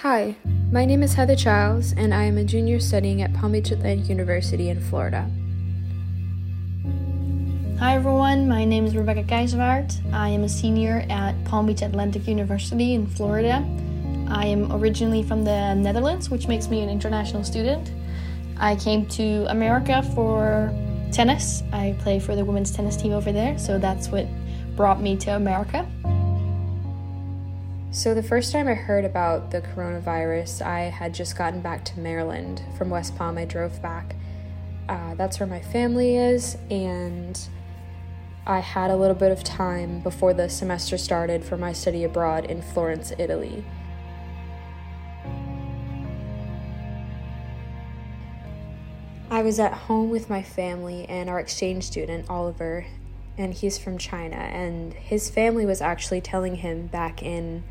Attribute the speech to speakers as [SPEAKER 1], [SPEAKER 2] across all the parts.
[SPEAKER 1] Hi, my name is Heather Childs, and I am a junior studying at Palm Beach Atlantic University in Florida.
[SPEAKER 2] Hi everyone, my name is Rebecca Keiswaard. I am a senior at Palm Beach Atlantic University in Florida. I am originally from the Netherlands, which makes me an international student. I came to America for tennis. I play for the women's tennis team over there, so that's what brought me to America.
[SPEAKER 1] So, the first time I heard about the coronavirus, I had just gotten back to Maryland from West Palm. I drove back. Uh, that's where my family is, and I had a little bit of time before the semester started for my study abroad in Florence, Italy. I was at home with my family and our exchange student, Oliver, and he's from China. And his family was actually telling him back in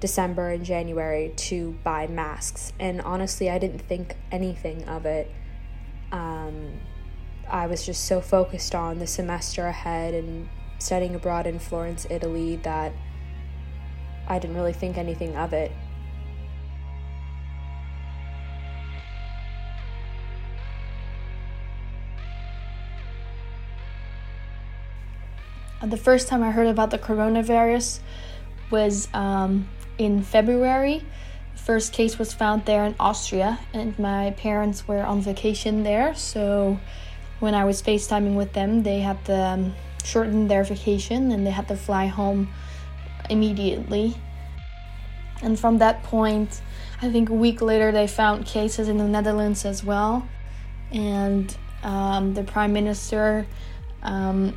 [SPEAKER 1] December and January to buy masks. And honestly, I didn't think anything of it. Um, I was just so focused on the semester ahead and studying abroad in Florence, Italy, that I didn't really think anything of it.
[SPEAKER 2] The first time I heard about the coronavirus was um, in February. First case was found there in Austria, and my parents were on vacation there, so when I was FaceTiming with them, they had to um, shorten their vacation and they had to fly home immediately. And from that point, I think a week later, they found cases in the Netherlands as well. And um, the prime minister um,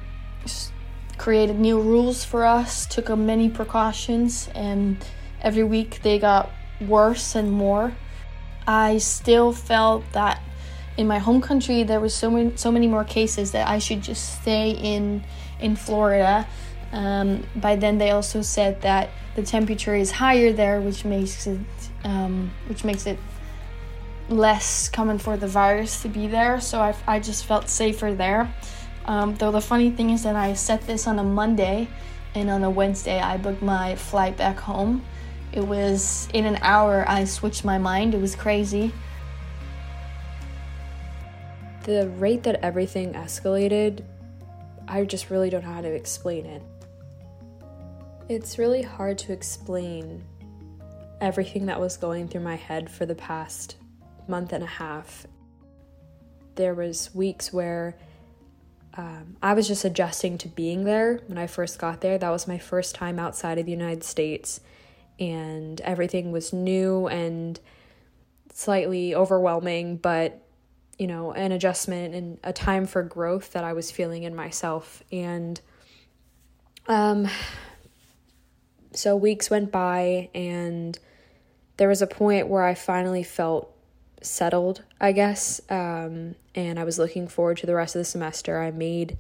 [SPEAKER 2] created new rules for us, took many precautions, and every week they got worse and more. I still felt that in my home country there was so many so many more cases that I should just stay in in Florida. Um, by then they also said that the temperature is higher there, which makes it um, which makes it less common for the virus to be there. So I, I just felt safer there. Um, though the funny thing is that I set this on a Monday, and on a Wednesday I booked my flight back home. It was in an hour I switched my mind. It was crazy
[SPEAKER 1] the rate that everything escalated, I just really don't know how to explain it. It's really hard to explain everything that was going through my head for the past month and a half. There was weeks where um, I was just adjusting to being there when I first got there. That was my first time outside of the United States, and everything was new and slightly overwhelming, but you know, an adjustment and a time for growth that I was feeling in myself. And um, so weeks went by, and there was a point where I finally felt settled, I guess. Um, and I was looking forward to the rest of the semester. I made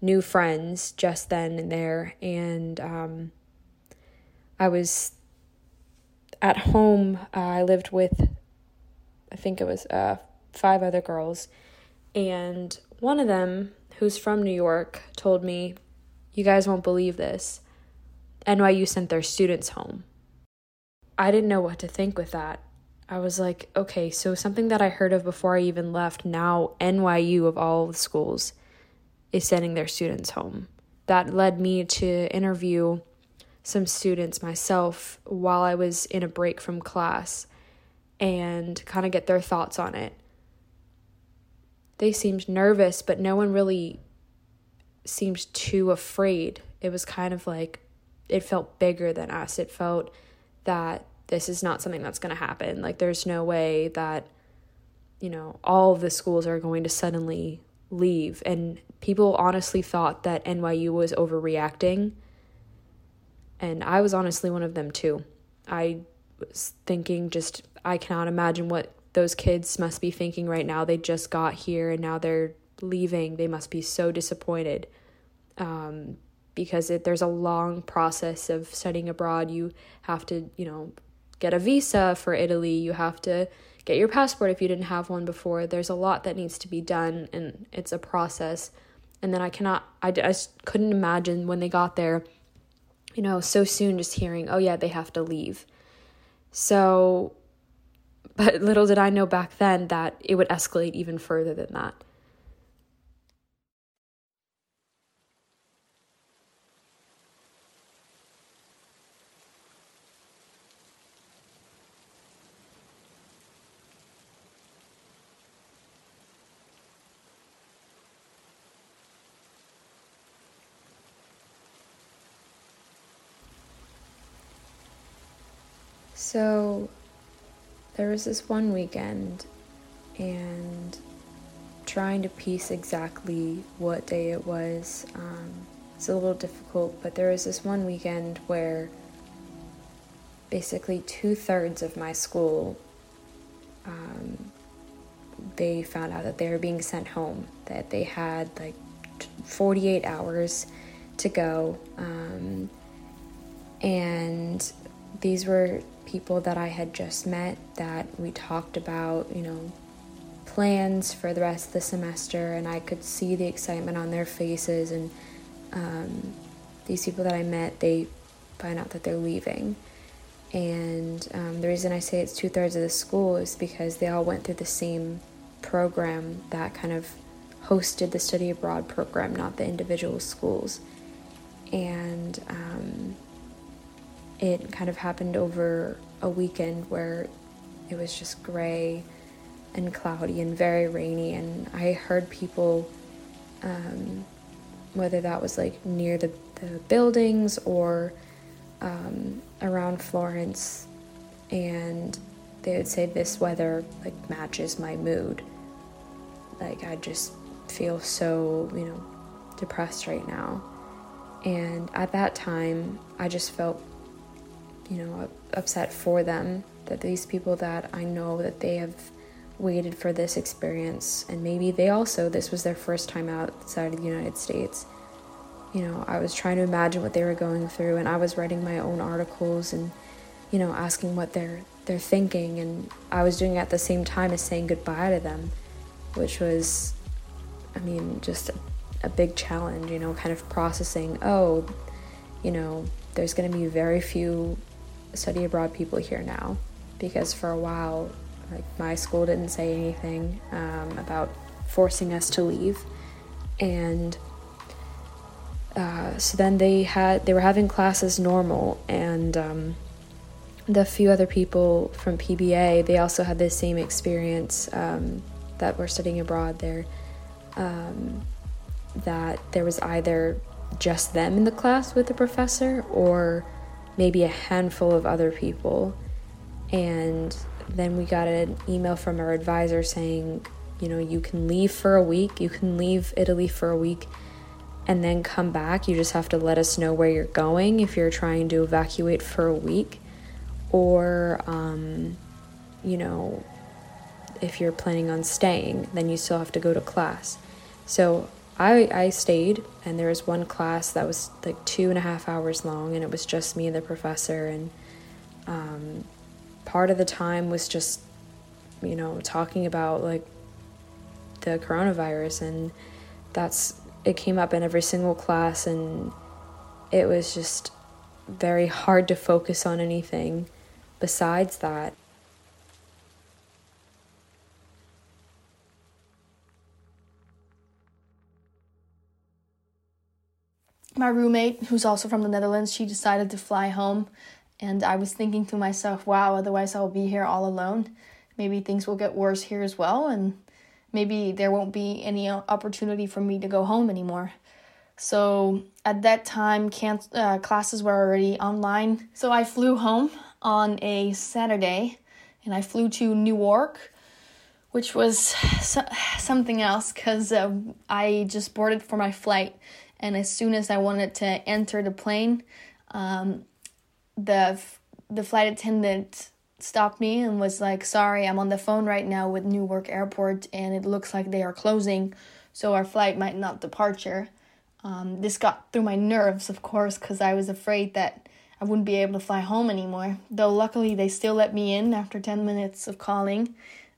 [SPEAKER 1] new friends just then and there, and um, I was at home. Uh, I lived with, I think it was uh, five other girls, and one of them, who's from New York, told me, You guys won't believe this. NYU sent their students home. I didn't know what to think with that. I was like, okay, so something that I heard of before I even left, now NYU of all the schools is sending their students home. That led me to interview some students myself while I was in a break from class and kind of get their thoughts on it they seemed nervous, but no one really seemed too afraid. It was kind of like it felt bigger than us. It felt that this is not something that's going to happen. Like there's no way that you know, all of the schools are going to suddenly leave and people honestly thought that NYU was overreacting. And I was honestly one of them too. I was thinking just I cannot imagine what those kids must be thinking right now they just got here and now they're leaving. They must be so disappointed um, because it, there's a long process of studying abroad. You have to, you know, get a visa for Italy. You have to get your passport if you didn't have one before. There's a lot that needs to be done, and it's a process. And then I cannot, I, I couldn't imagine when they got there, you know, so soon just hearing, oh yeah, they have to leave. So, but little did I know back then that it would escalate even further than that. So there was this one weekend, and trying to piece exactly what day it was, um, it's a little difficult, but there was this one weekend where basically two thirds of my school. Um, they found out that they were being sent home, that they had like 48 hours to go. Um, and these were people that I had just met that we talked about, you know, plans for the rest of the semester, and I could see the excitement on their faces. And um, these people that I met, they find out that they're leaving. And um, the reason I say it's two thirds of the school is because they all went through the same program that kind of hosted the study abroad program, not the individual schools. And um, it kind of happened over a weekend where it was just gray and cloudy and very rainy. And I heard people, um, whether that was like near the, the buildings or um, around Florence, and they would say this weather like matches my mood. Like I just feel so, you know, depressed right now. And at that time, I just felt you know, upset for them that these people that I know that they have waited for this experience and maybe they also this was their first time outside of the United States. You know, I was trying to imagine what they were going through and I was writing my own articles and you know, asking what they're they're thinking and I was doing it at the same time as saying goodbye to them, which was I mean, just a, a big challenge, you know, kind of processing, oh, you know, there's going to be very few study abroad people here now because for a while like my school didn't say anything um, about forcing us to leave. And uh, so then they had they were having classes normal and um, the few other people from pba they also had the same experience um, that were studying abroad there um, that there was either just them in the class with the professor or maybe a handful of other people. And then we got an email from our advisor saying, you know, you can leave for a week, you can leave Italy for a week and then come back. You just have to let us know where you're going if you're trying to evacuate for a week. Or, um, you know, if you're planning on staying, then you still have to go to class. So I, I stayed, and there was one class that was like two and a half hours long, and it was just me and the professor. And um, part of the time was just, you know, talking about like the coronavirus, and that's it came up in every single class, and it was just very hard to focus on anything besides that.
[SPEAKER 2] My roommate, who's also from the Netherlands, she decided to fly home. And I was thinking to myself, wow, otherwise I'll be here all alone. Maybe things will get worse here as well, and maybe there won't be any opportunity for me to go home anymore. So at that time, can- uh, classes were already online. So I flew home on a Saturday and I flew to Newark, which was so- something else because uh, I just boarded for my flight and as soon as I wanted to enter the plane, um, the the flight attendant stopped me and was like, "Sorry, I'm on the phone right now with Newark Airport, and it looks like they are closing, so our flight might not departure." Um, this got through my nerves, of course, because I was afraid that I wouldn't be able to fly home anymore. Though luckily they still let me in after ten minutes of calling,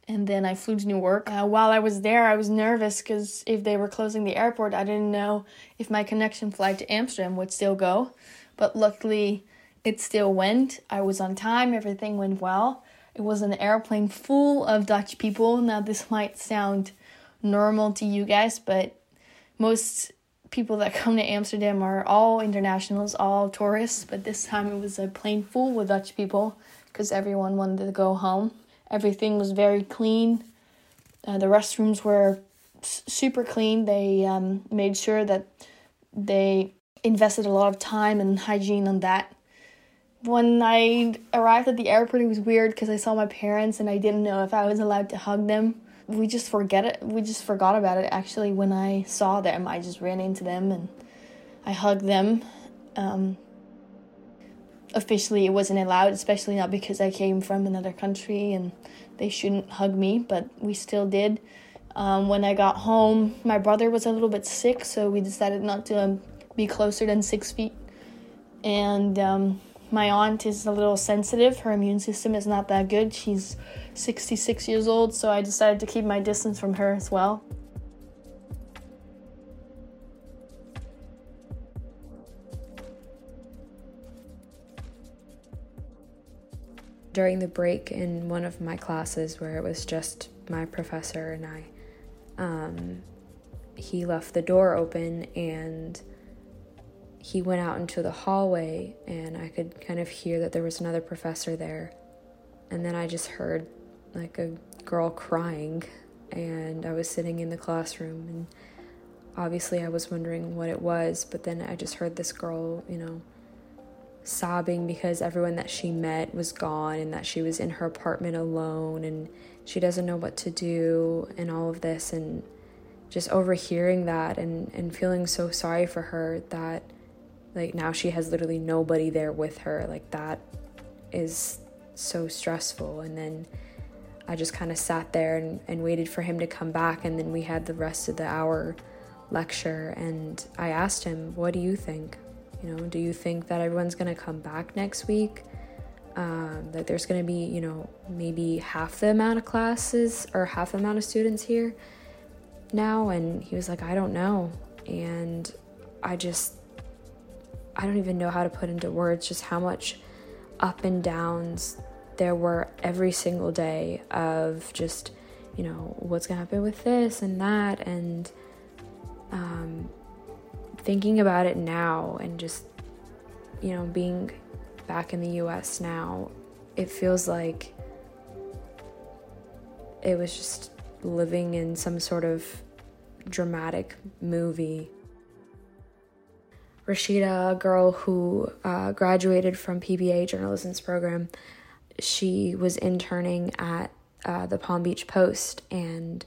[SPEAKER 2] and then I flew to Newark. Uh, while I was there, I was nervous because if they were closing the airport, I didn't know if my connection flight to Amsterdam would still go. But luckily, it still went. I was on time, everything went well. it was an airplane full of Dutch people. Now, this might sound normal to you guys, but most people that come to Amsterdam are all internationals, all tourists. But this time it was a plane full with Dutch people because everyone wanted to go home. Everything was very clean. Uh, the restrooms were super clean. They um, made sure that they invested a lot of time and hygiene on that. When I arrived at the airport, it was weird because I saw my parents and I didn't know if I was allowed to hug them. We just forget it. We just forgot about it. Actually, when I saw them, I just ran into them and I hugged them. Um, officially, it wasn't allowed, especially not because I came from another country and they shouldn't hug me, but we still did. Um, when I got home, my brother was a little bit sick, so we decided not to um, be closer than six feet. And um, my aunt is a little sensitive. Her immune system is not that good. She's 66 years old, so I decided to keep my distance from her as well.
[SPEAKER 1] During the break in one of my classes, where it was just my professor and I, um, he left the door open and he went out into the hallway and I could kind of hear that there was another professor there. And then I just heard like a girl crying and I was sitting in the classroom and obviously I was wondering what it was, but then I just heard this girl, you know, sobbing because everyone that she met was gone and that she was in her apartment alone and she doesn't know what to do and all of this and just overhearing that and, and feeling so sorry for her that like now she has literally nobody there with her like that is so stressful. And then i just kind of sat there and, and waited for him to come back and then we had the rest of the hour lecture and i asked him what do you think you know do you think that everyone's going to come back next week um, that there's going to be, you know, maybe half the amount of classes or half the amount of students here now. And he was like, I don't know. And I just, I don't even know how to put into words just how much up and downs there were every single day of just, you know, what's going to happen with this and that. And um, thinking about it now and just, you know, being back in the US now, it feels like it was just living in some sort of dramatic movie. Rashida, a girl who uh, graduated from PBA journalism's program, she was interning at uh, the Palm Beach Post and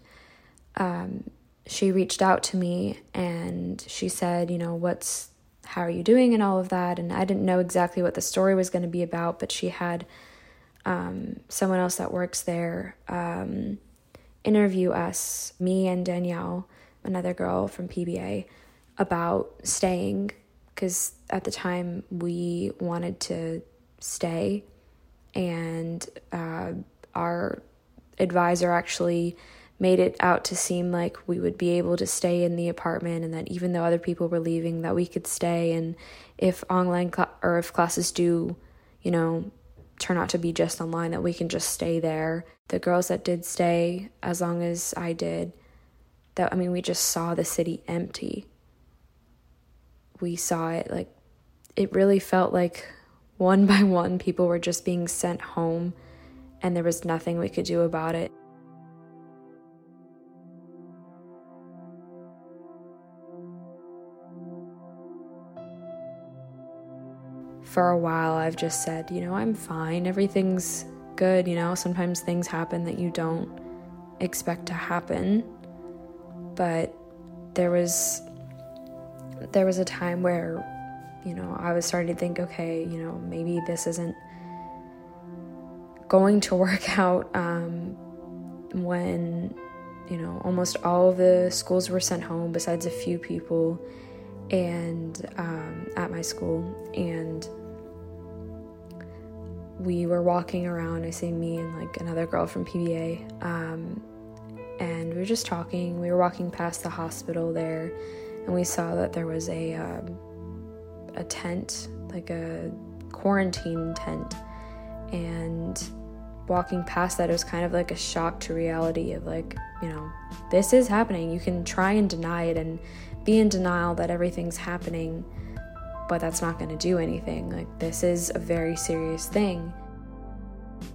[SPEAKER 1] um, she reached out to me and she said, you know, what's how are you doing and all of that. And I didn't know exactly what the story was going to be about, but she had um, someone else that works there um, interview us, me and Danielle, another girl from PBA, about staying because at the time we wanted to stay and uh, our advisor actually made it out to seem like we would be able to stay in the apartment and that even though other people were leaving that we could stay. And if online cl- or if classes do you know turn out to be just online that we can just stay there. The girls that did stay as long as i did that i mean we just saw the city empty. We saw it like it really felt like one by one people were just being sent home and there was nothing we could do about it for a while, I've just said, you know, I'm fine. Everything's good. You know, sometimes things happen that you don't expect to happen. But there was there was a time where you know I was starting to think okay you know maybe this isn't going to work out um, when you know almost all of the schools were sent home besides a few people and um, at my school and we were walking around. I say me and like another girl from PBA, um, and we were just talking. We were walking past the hospital there, and we saw that there was a um, a tent, like a quarantine tent, and walking past that, it was kind of like a shock to reality of like, you know, this is happening. You can try and deny it and be in denial that everything's happening, but that's not going to do anything. Like, this is a very serious thing.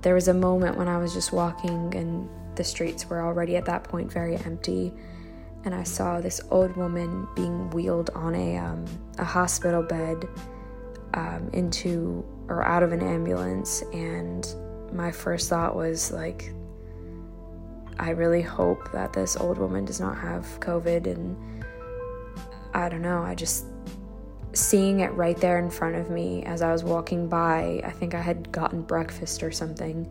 [SPEAKER 1] There was a moment when I was just walking and the streets were already at that point very empty and I saw this old woman being wheeled on a um, a hospital bed um, into or out of an ambulance, and my first thought was like, I really hope that this old woman does not have COVID, and I don't know, I just seeing it right there in front of me as I was walking by. I think I had gotten breakfast or something.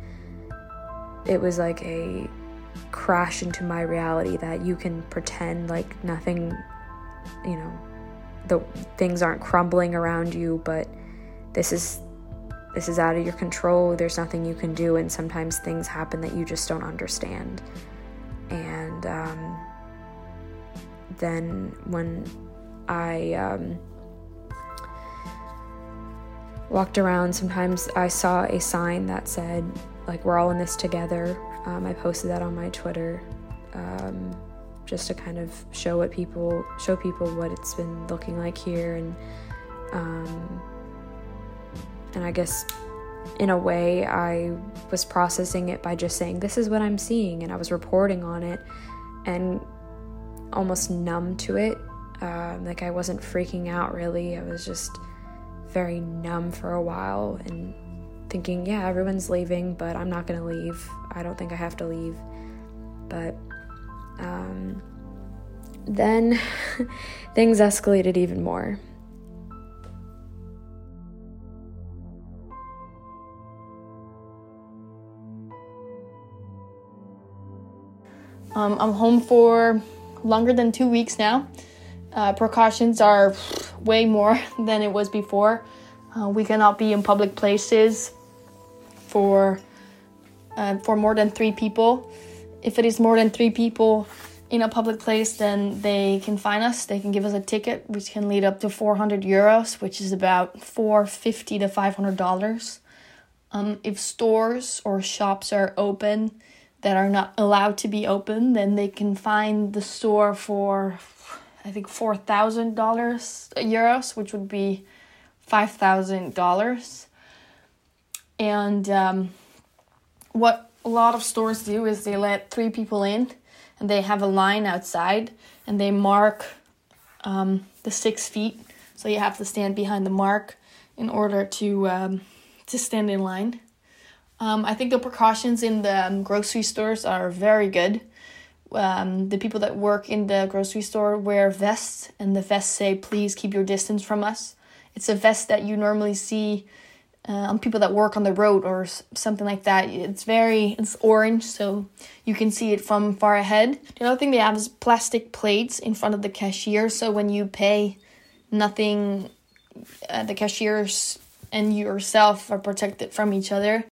[SPEAKER 1] It was like a crash into my reality that you can pretend like nothing, you know, the things aren't crumbling around you, but this is this is out of your control. There's nothing you can do, and sometimes things happen that you just don't understand. And um, then when I um, walked around, sometimes I saw a sign that said, like, we're all in this together. Um, I posted that on my Twitter um, just to kind of show what people show people what it's been looking like here, and um, and I guess in a way I was processing it by just saying this is what I'm seeing, and I was reporting on it, and almost numb to it. Um, like I wasn't freaking out really. I was just very numb for a while and thinking, yeah, everyone's leaving, but I'm not going to leave. I don't think I have to leave. But um, then things escalated even more.
[SPEAKER 2] Um, I'm home for longer than two weeks now. Uh, precautions are way more than it was before. Uh, we cannot be in public places for uh, for more than three people. If it is more than three people in a public place, then they can fine us. They can give us a ticket, which can lead up to 400 euros, which is about 450 to 500 dollars. Um, if stores or shops are open that are not allowed to be open, then they can fine the store for, I think, four thousand dollars euros, which would be five thousand dollars. And um, what a lot of stores do is they let three people in, and they have a line outside, and they mark um, the six feet. So you have to stand behind the mark in order to um, to stand in line. Um, I think the precautions in the um, grocery stores are very good. Um, the people that work in the grocery store wear vests, and the vests say, "Please keep your distance from us." It's a vest that you normally see uh, on people that work on the road or something like that. It's very it's orange, so you can see it from far ahead. The other thing they have is plastic plates in front of the cashier, so when you pay, nothing, uh, the cashiers and yourself are protected from each other.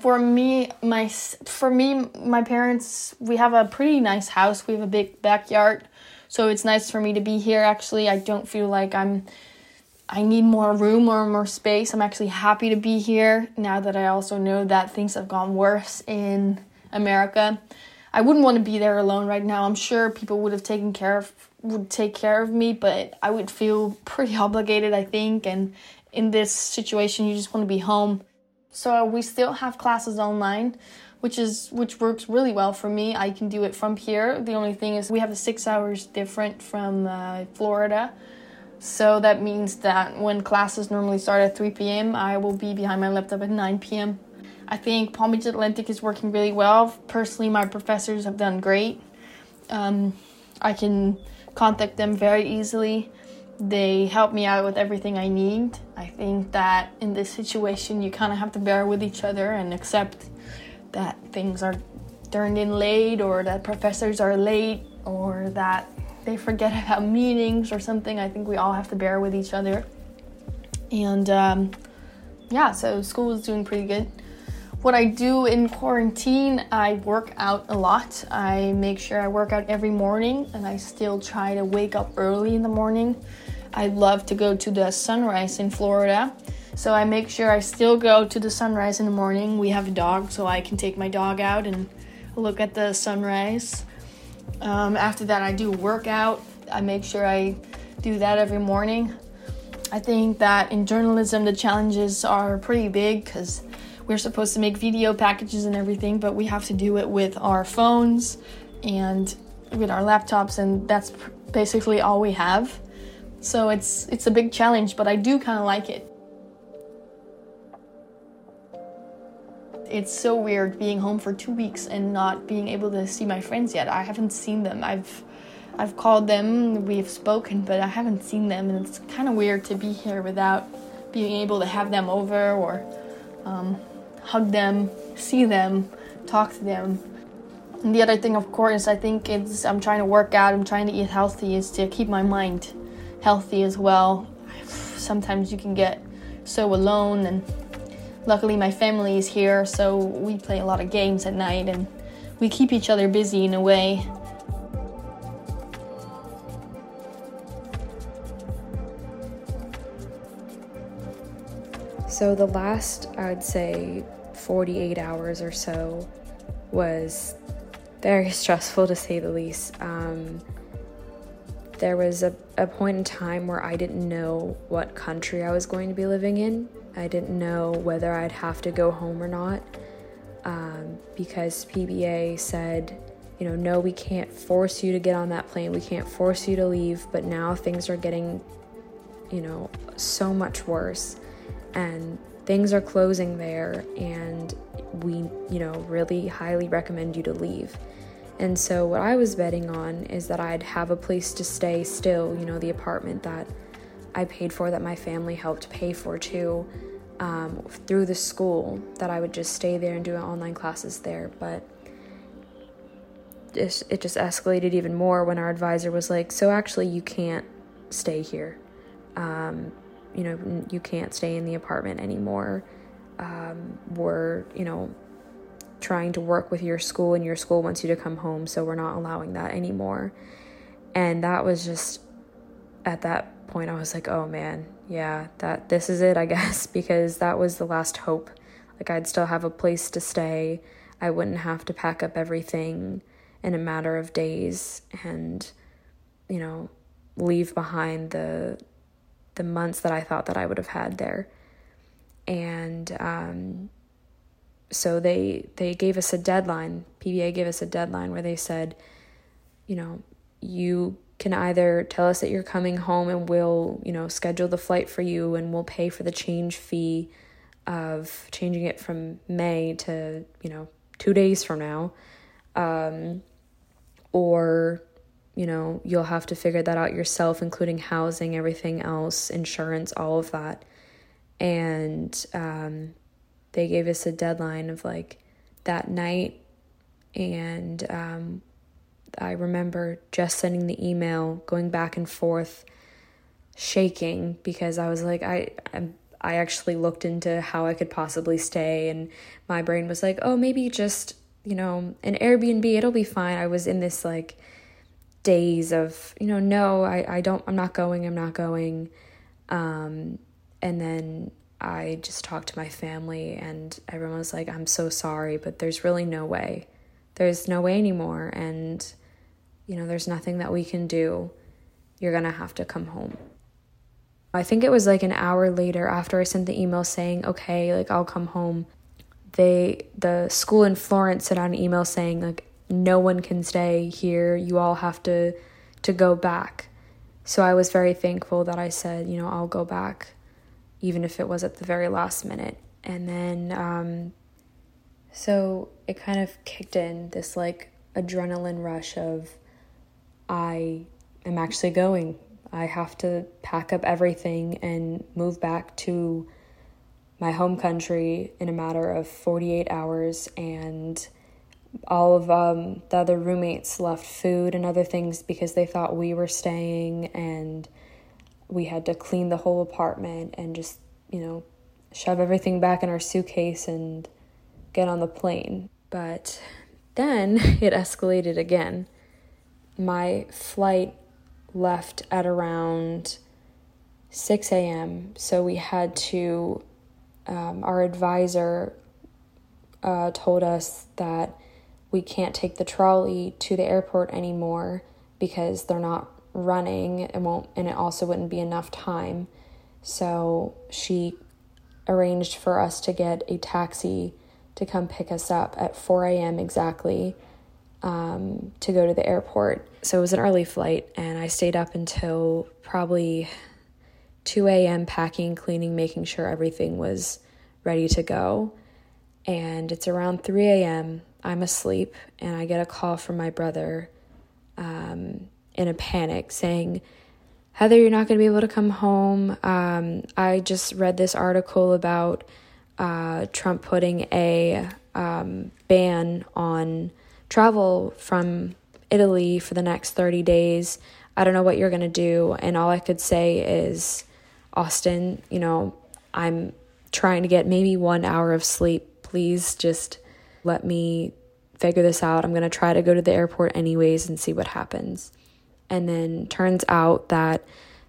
[SPEAKER 2] For me, my for me, my parents, we have a pretty nice house. We have a big backyard, so it's nice for me to be here. Actually, I don't feel like I'm I need more room or more space. I'm actually happy to be here now that I also know that things have gone worse in America. I wouldn't want to be there alone right now. I'm sure people would have taken care of would take care of me, but I would feel pretty obligated, I think, and in this situation you just want to be home. So we still have classes online, which is which works really well for me. I can do it from here. The only thing is we have a 6 hours different from uh, Florida. So that means that when classes normally start at 3 p.m., I will be behind my laptop at 9 p.m. I think Palm Beach Atlantic is working really well. Personally, my professors have done great. Um, I can contact them very easily. They help me out with everything I need. I think that in this situation, you kind of have to bear with each other and accept that things are turned in late or that professors are late or that they forget about meetings or something. I think we all have to bear with each other. And um, yeah, so school is doing pretty good. What I do in quarantine, I work out a lot. I make sure I work out every morning and I still try to wake up early in the morning. I love to go to the sunrise in Florida. So I make sure I still go to the sunrise in the morning. We have a dog, so I can take my dog out and look at the sunrise. Um, after that, I do workout. I make sure I do that every morning. I think that in journalism, the challenges are pretty big because we're supposed to make video packages and everything, but we have to do it with our phones and with our laptops, and that's basically all we have. So it's it's a big challenge, but I do kind of like it. It's so weird being home for two weeks and not being able to see my friends yet. I haven't seen them. I've I've called them, we've spoken, but I haven't seen them, and it's kind of weird to be here without being able to have them over or um, hug them, see them, talk to them. And the other thing, of course, I think is I'm trying to work out, I'm trying to eat healthy, is to keep my mind healthy as well. Sometimes you can get so alone, and luckily my family is here, so we play a lot of games at night and we keep each other busy in a way.
[SPEAKER 1] So the last, I'd say, 48 hours or so was very stressful to say the least. Um, there was a, a point in time where I didn't know what country I was going to be living in. I didn't know whether I'd have to go home or not um, because PBA said, you know, no, we can't force you to get on that plane. We can't force you to leave. But now things are getting, you know, so much worse and things are closing there and we you know really highly recommend you to leave and so what i was betting on is that i'd have a place to stay still you know the apartment that i paid for that my family helped pay for too um, through the school that i would just stay there and do online classes there but it, just escalated even more when our advisor was like so actually you can't stay here um, you know, you can't stay in the apartment anymore. Um, we're, you know, trying to work with your school, and your school wants you to come home, so we're not allowing that anymore. And that was just at that point, I was like, oh man, yeah, that this is it, I guess, because that was the last hope. Like, I'd still have a place to stay, I wouldn't have to pack up everything in a matter of days and, you know, leave behind the the months that I thought that I would have had there. And um, so they they gave us a deadline. PBA gave us a deadline where they said, you know, you can either tell us that you're coming home and we'll, you know, schedule the flight for you and we'll pay for the change fee of changing it from May to, you know, two days from now. Um, or you know, you'll have to figure that out yourself, including housing, everything else, insurance, all of that. And um, they gave us a deadline of like that night. And um, I remember just sending the email, going back and forth, shaking because I was like, I, I'm, I actually looked into how I could possibly stay, and my brain was like, oh, maybe just, you know, an Airbnb, it'll be fine. I was in this like days of you know no I, I don't i'm not going i'm not going um, and then i just talked to my family and everyone was like i'm so sorry but there's really no way there's no way anymore and you know there's nothing that we can do you're gonna have to come home i think it was like an hour later after i sent the email saying okay like i'll come home they the school in florence sent out an email saying like no one can stay here. You all have to to go back. So I was very thankful that I said, you know, I'll go back, even if it was at the very last minute. And then, um, so it kind of kicked in this like adrenaline rush of, I am actually going. I have to pack up everything and move back to my home country in a matter of 48 hours and all of um, the other roommates left food and other things because they thought we were staying and we had to clean the whole apartment and just you know shove everything back in our suitcase and get on the plane. But then it escalated again. My flight left at around 6 a.m so we had to um, our advisor uh, told us that we can't take the trolley to the airport anymore because they're not running and won't and it also wouldn't be enough time. So she arranged for us to get a taxi to come pick us up at 4 a.m exactly um, to go to the airport. So it was an early flight and i stayed up until probably 2 a.m packing cleaning making sure everything was ready to go. And it's around 3 a.m i'm asleep and i get a call from my brother um, in a panic saying, Heather, you're not going to be able to come home. Um, I just read this article about uh, Trump putting a um, ban on travel from Italy for the next 30 days. I don't know what you're going to do. And all I could say is, Austin, you know, I'm trying to get maybe one hour of sleep. Please just let me figure this out. I'm going to try to go to the airport anyways and see what happens. And then turns out that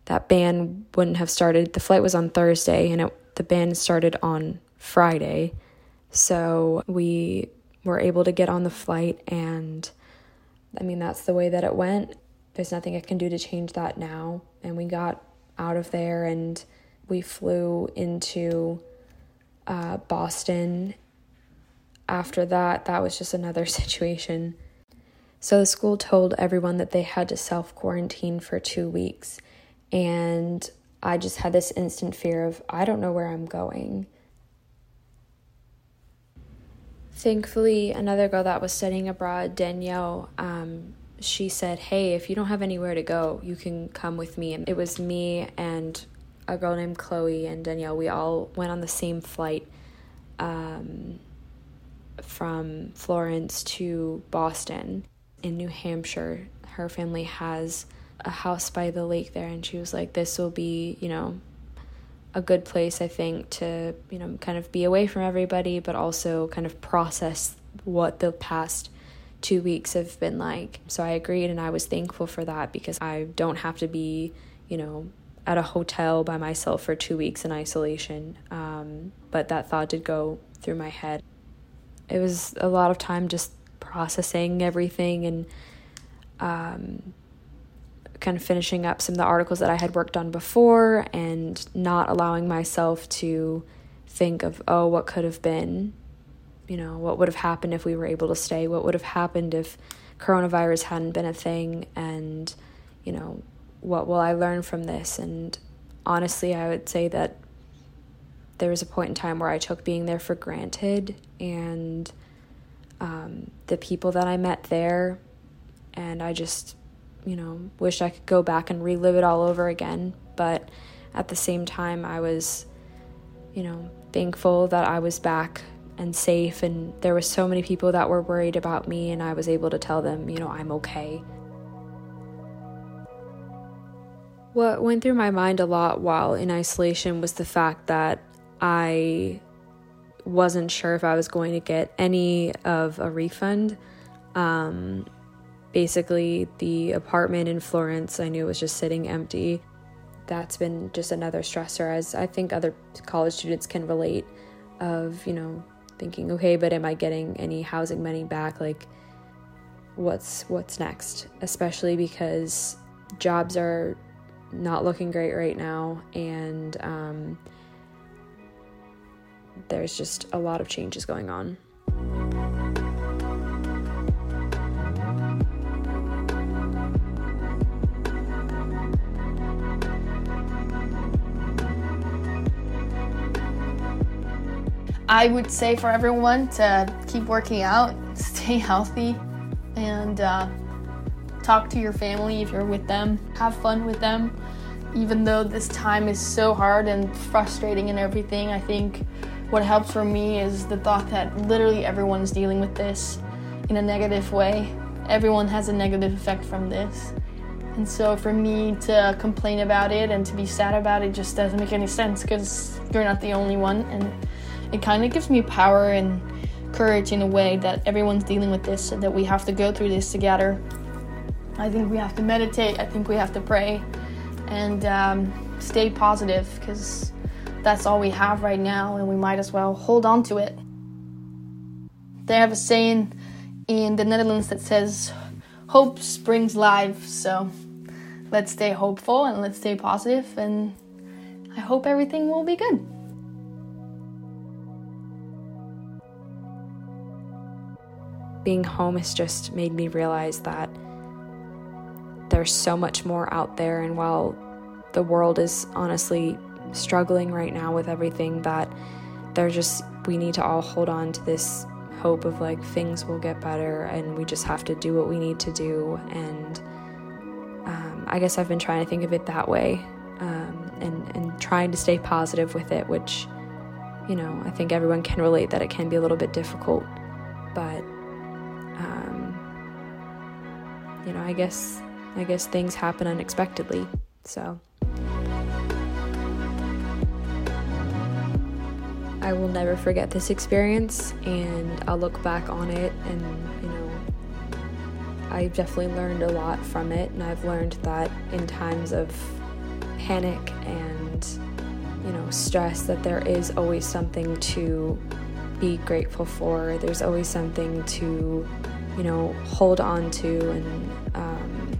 [SPEAKER 1] that ban wouldn't have started. The flight was on Thursday and it, the ban started on Friday. So we were able to get on the flight and I mean that's the way that it went. There's nothing I can do to change that now. And we got out of there and we flew into uh, Boston after that, that was just another situation. So the school told everyone that they had to self quarantine for two weeks. And I just had this instant fear of, I don't know where I'm going. Thankfully, another girl that was studying abroad, Danielle, um, she said, Hey, if you don't have anywhere to go, you can come with me. And it was me and a girl named Chloe and Danielle. We all went on the same flight. Um, from Florence to Boston in New Hampshire. Her family has a house by the lake there, and she was like, This will be, you know, a good place, I think, to, you know, kind of be away from everybody, but also kind of process what the past two weeks have been like. So I agreed, and I was thankful for that because I don't have to be, you know, at a hotel by myself for two weeks in isolation. Um, but that thought did go through my head it was a lot of time just processing everything and um, kind of finishing up some of the articles that I had worked on before and not allowing myself to think of, oh, what could have been, you know, what would have happened if we were able to stay, what would have happened if coronavirus hadn't been a thing, and, you know, what will I learn from this? And honestly, I would say that there was a point in time where I took being there for granted and um, the people that I met there. And I just, you know, wish I could go back and relive it all over again. But at the same time, I was, you know, thankful that I was back and safe. And there were so many people that were worried about me, and I was able to tell them, you know, I'm okay. What went through my mind a lot while in isolation was the fact that I wasn't sure if I was going to get any of a refund. Um, basically, the apartment in Florence I knew was just sitting empty. That's been just another stressor, as I think other college students can relate. Of you know thinking, okay, but am I getting any housing money back? Like, what's what's next? Especially because jobs are not looking great right now, and um, there's just a lot of changes going on.
[SPEAKER 2] I would say for everyone to keep working out, stay healthy, and uh, talk to your family if you're with them. Have fun with them. Even though this time is so hard and frustrating and everything, I think what helps for me is the thought that literally everyone is dealing with this in a negative way. Everyone has a negative effect from this. And so for me to complain about it and to be sad about it just doesn't make any sense because you're not the only one. And it kind of gives me power and courage in a way that everyone's dealing with this and that we have to go through this together. I think we have to meditate, I think we have to pray and um, stay positive because that's all we have right now, and we might as well hold on to it. They have a saying in the Netherlands that says, Hope springs life. So let's stay hopeful and let's stay positive, and I hope everything will be good.
[SPEAKER 1] Being home has just made me realize that there's so much more out there, and while the world is honestly struggling right now with everything, that they're just, we need to all hold on to this hope of like things will get better and we just have to do what we need to do. And um, I guess I've been trying to think of it that way um, and, and trying to stay positive with it, which, you know, I think everyone can relate that it can be a little bit difficult. But, um, you know, I guess, I guess things happen unexpectedly. So. I will never forget this experience and I'll look back on it and, you know, I've definitely learned a lot from it and I've learned that in times of panic and, you know, stress that there is always something to be grateful for. There's always something to, you know, hold on to and, um,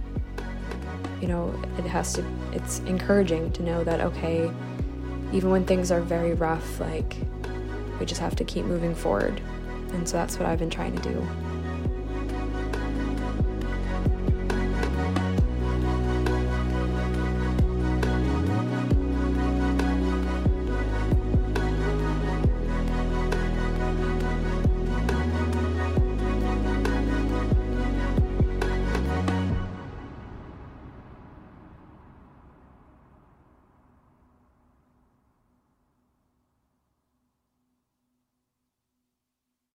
[SPEAKER 1] you know, it has to, it's encouraging to know that, okay, even when things are very rough, like we just have to keep moving forward. And so that's what I've been trying to do.